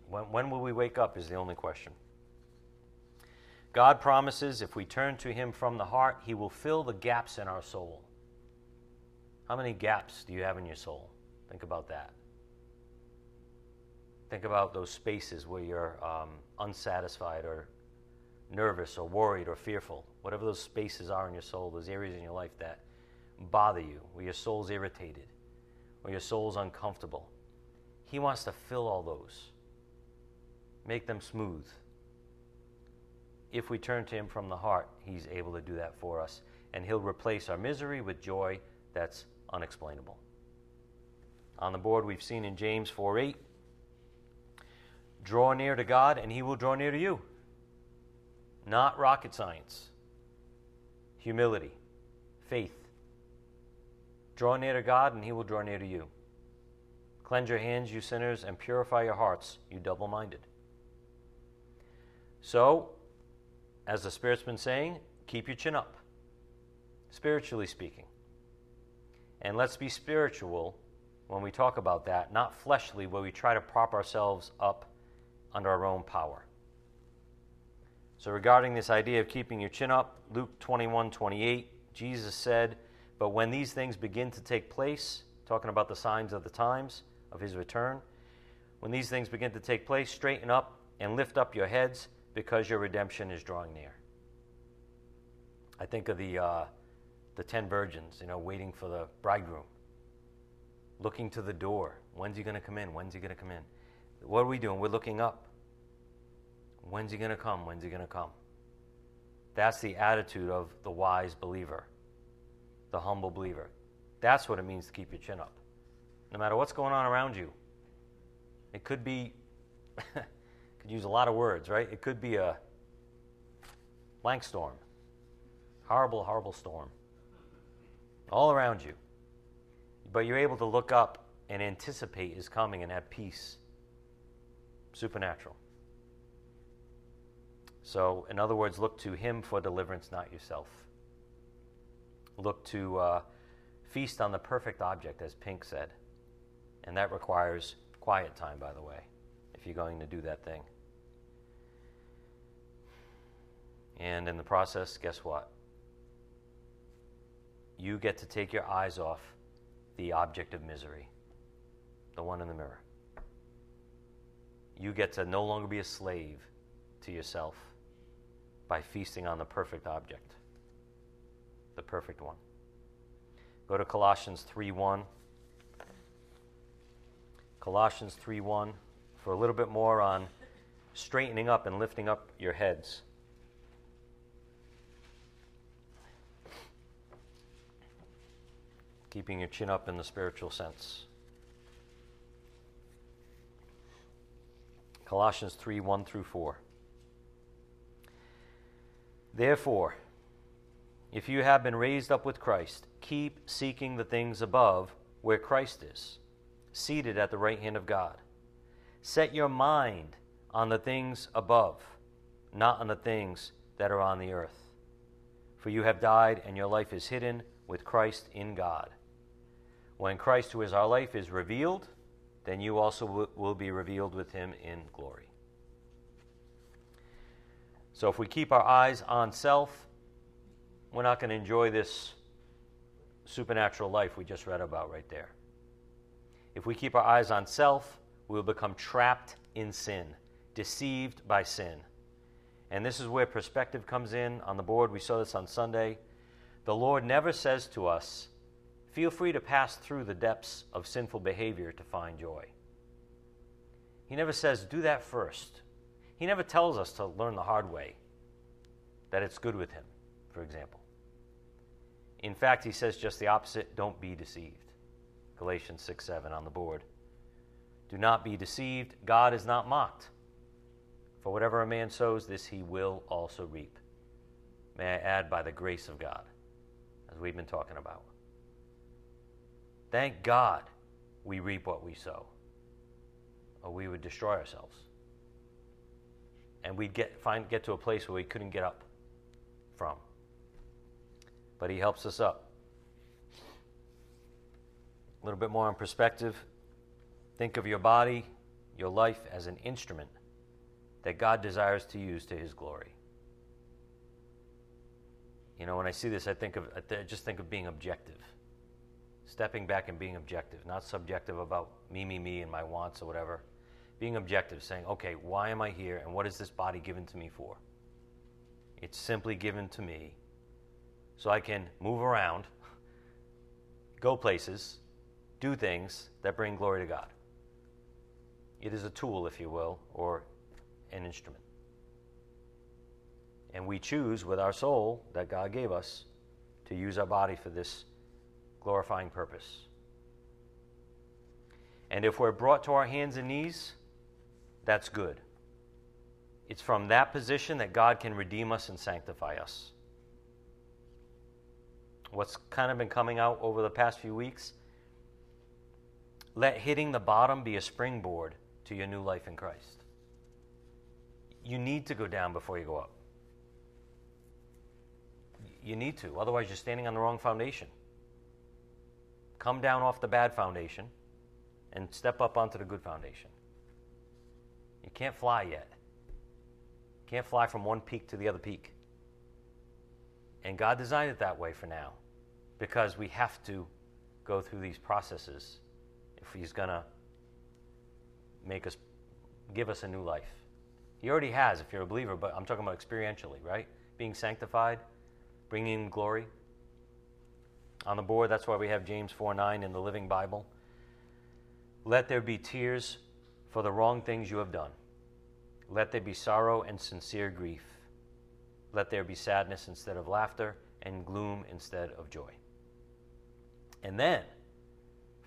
When, when will we wake up is the only question. God promises if we turn to Him from the heart, He will fill the gaps in our soul. How many gaps do you have in your soul? Think about that. Think about those spaces where you're um, unsatisfied or nervous or worried or fearful. Whatever those spaces are in your soul, those areas in your life that bother you, where your soul's irritated, where your soul's uncomfortable. He wants to fill all those, make them smooth. If we turn to Him from the heart, He's able to do that for us, and He'll replace our misery with joy that's unexplainable. On the board, we've seen in James 4 8, draw near to God and he will draw near to you. Not rocket science, humility, faith. Draw near to God and he will draw near to you. Cleanse your hands, you sinners, and purify your hearts, you double minded. So, as the Spirit's been saying, keep your chin up, spiritually speaking. And let's be spiritual when we talk about that, not fleshly, where we try to prop ourselves up under our own power. So, regarding this idea of keeping your chin up, Luke 21 28, Jesus said, But when these things begin to take place, talking about the signs of the times of his return, when these things begin to take place, straighten up and lift up your heads because your redemption is drawing near. I think of the, uh, the ten virgins, you know, waiting for the bridegroom, looking to the door. When's he going to come in? When's he going to come in? What are we doing? We're looking up. When's he going to come? When's he going to come? That's the attitude of the wise believer, the humble believer. That's what it means to keep your chin up. No matter what's going on around you, it could be, [LAUGHS] could use a lot of words, right? It could be a blank storm, horrible, horrible storm all around you. But you're able to look up and anticipate his coming and have peace. Supernatural. So, in other words, look to him for deliverance, not yourself. Look to uh, feast on the perfect object, as Pink said. And that requires quiet time, by the way, if you're going to do that thing. And in the process, guess what? You get to take your eyes off the object of misery, the one in the mirror. You get to no longer be a slave to yourself by feasting on the perfect object, the perfect one. Go to Colossians 3:1. Colossians 3:1 for a little bit more on straightening up and lifting up your heads. keeping your chin up in the spiritual sense. Colossians 3 1 through 4. Therefore, if you have been raised up with Christ, keep seeking the things above where Christ is, seated at the right hand of God. Set your mind on the things above, not on the things that are on the earth. For you have died, and your life is hidden with Christ in God. When Christ, who is our life, is revealed, then you also will be revealed with him in glory. So if we keep our eyes on self, we're not going to enjoy this supernatural life we just read about right there. If we keep our eyes on self, we will become trapped in sin, deceived by sin. And this is where perspective comes in. On the board, we saw this on Sunday. The Lord never says to us, Feel free to pass through the depths of sinful behavior to find joy. He never says, do that first. He never tells us to learn the hard way, that it's good with him, for example. In fact, he says just the opposite don't be deceived. Galatians 6 7 on the board. Do not be deceived. God is not mocked. For whatever a man sows, this he will also reap. May I add, by the grace of God, as we've been talking about. Thank God we reap what we sow, or we would destroy ourselves. And we'd get, find, get to a place where we couldn't get up from. But He helps us up. A little bit more in perspective. Think of your body, your life as an instrument that God desires to use to His glory. You know, when I see this, I think of I just think of being objective, stepping back and being objective, not subjective about me, me, me, and my wants or whatever. Being objective, saying, okay, why am I here, and what is this body given to me for? It's simply given to me so I can move around, [LAUGHS] go places, do things that bring glory to God. It is a tool, if you will, or an instrument. And we choose with our soul that God gave us to use our body for this glorifying purpose. And if we're brought to our hands and knees, that's good. It's from that position that God can redeem us and sanctify us. What's kind of been coming out over the past few weeks? Let hitting the bottom be a springboard to your new life in Christ. You need to go down before you go up. You need to, otherwise, you're standing on the wrong foundation. Come down off the bad foundation and step up onto the good foundation. You can't fly yet. You can't fly from one peak to the other peak. And God designed it that way for now because we have to go through these processes if He's going to make us, give us a new life. He already has if you're a believer, but I'm talking about experientially, right? Being sanctified, bringing glory. On the board, that's why we have James 4 9 in the Living Bible. Let there be tears for the wrong things you have done. Let there be sorrow and sincere grief. Let there be sadness instead of laughter and gloom instead of joy. And then,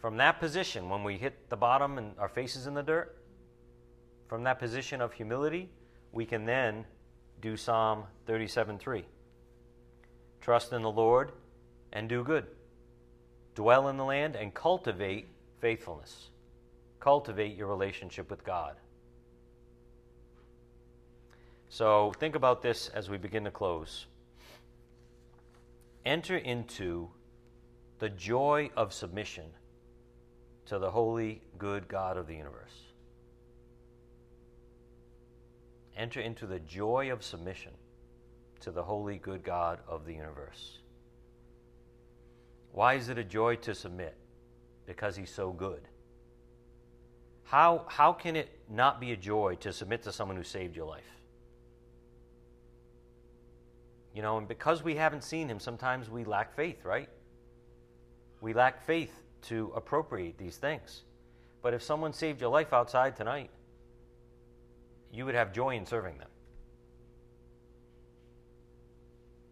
from that position, when we hit the bottom and our faces in the dirt, from that position of humility, we can then do Psalm 37 3. Trust in the Lord and do good. Dwell in the land and cultivate faithfulness. Cultivate your relationship with God. So think about this as we begin to close. Enter into the joy of submission to the holy, good God of the universe. Enter into the joy of submission to the holy, good God of the universe. Why is it a joy to submit? Because he's so good. How, how can it not be a joy to submit to someone who saved your life? You know, and because we haven't seen him, sometimes we lack faith, right? We lack faith to appropriate these things. But if someone saved your life outside tonight, you would have joy in serving them.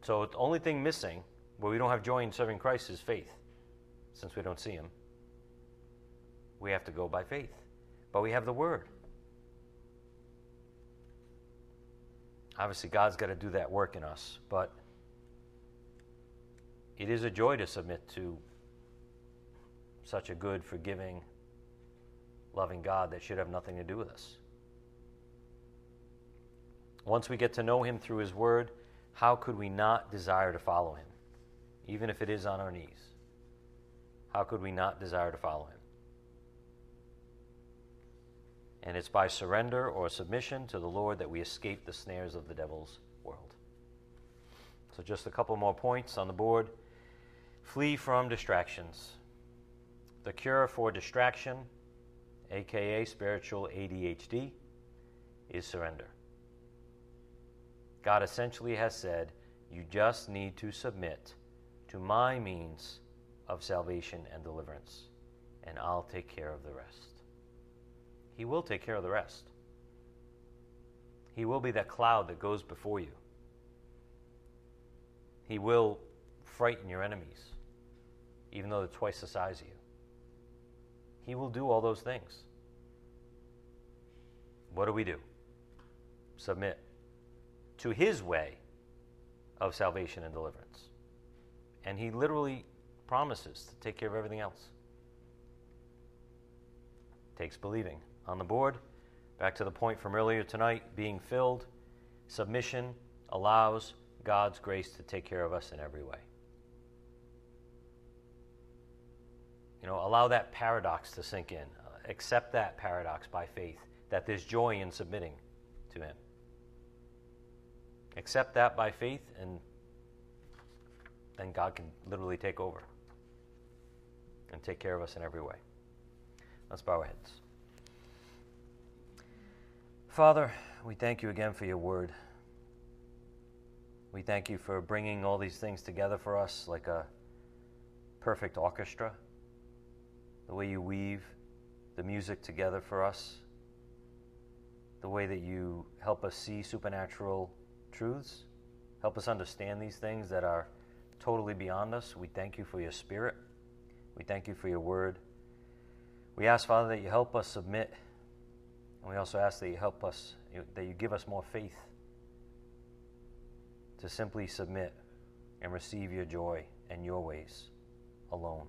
So the only thing missing where we don't have joy in serving Christ is faith, since we don't see Him. We have to go by faith. But we have the Word. Obviously, God's got to do that work in us, but it is a joy to submit to such a good, forgiving, loving God that should have nothing to do with us. Once we get to know Him through His Word, how could we not desire to follow him, even if it is on our knees? How could we not desire to follow him? And it's by surrender or submission to the Lord that we escape the snares of the devil's world. So, just a couple more points on the board. Flee from distractions. The cure for distraction, aka spiritual ADHD, is surrender. God essentially has said, You just need to submit to my means of salvation and deliverance, and I'll take care of the rest. He will take care of the rest. He will be that cloud that goes before you. He will frighten your enemies, even though they're twice the size of you. He will do all those things. What do we do? Submit to his way of salvation and deliverance. And he literally promises to take care of everything else. Takes believing. On the board, back to the point from earlier tonight being filled, submission allows God's grace to take care of us in every way. You know, allow that paradox to sink in. Uh, accept that paradox by faith, that there's joy in submitting to Him. Accept that by faith, and then God can literally take over and take care of us in every way. Let's bow our heads. Father, we thank you again for your word. We thank you for bringing all these things together for us like a perfect orchestra. The way you weave the music together for us. The way that you help us see supernatural truths. Help us understand these things that are totally beyond us. We thank you for your spirit. We thank you for your word. We ask, Father, that you help us submit. And we also ask that you help us, that you give us more faith to simply submit and receive your joy and your ways alone.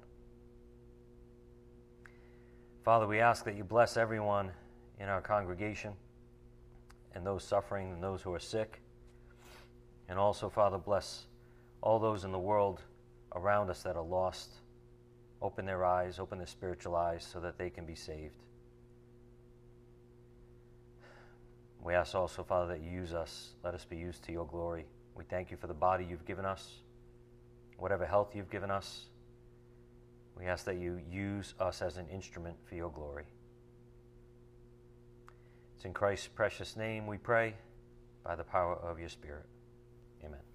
Father, we ask that you bless everyone in our congregation and those suffering and those who are sick. And also, Father, bless all those in the world around us that are lost. Open their eyes, open their spiritual eyes so that they can be saved. We ask also, Father, that you use us. Let us be used to your glory. We thank you for the body you've given us, whatever health you've given us. We ask that you use us as an instrument for your glory. It's in Christ's precious name we pray by the power of your Spirit. Amen.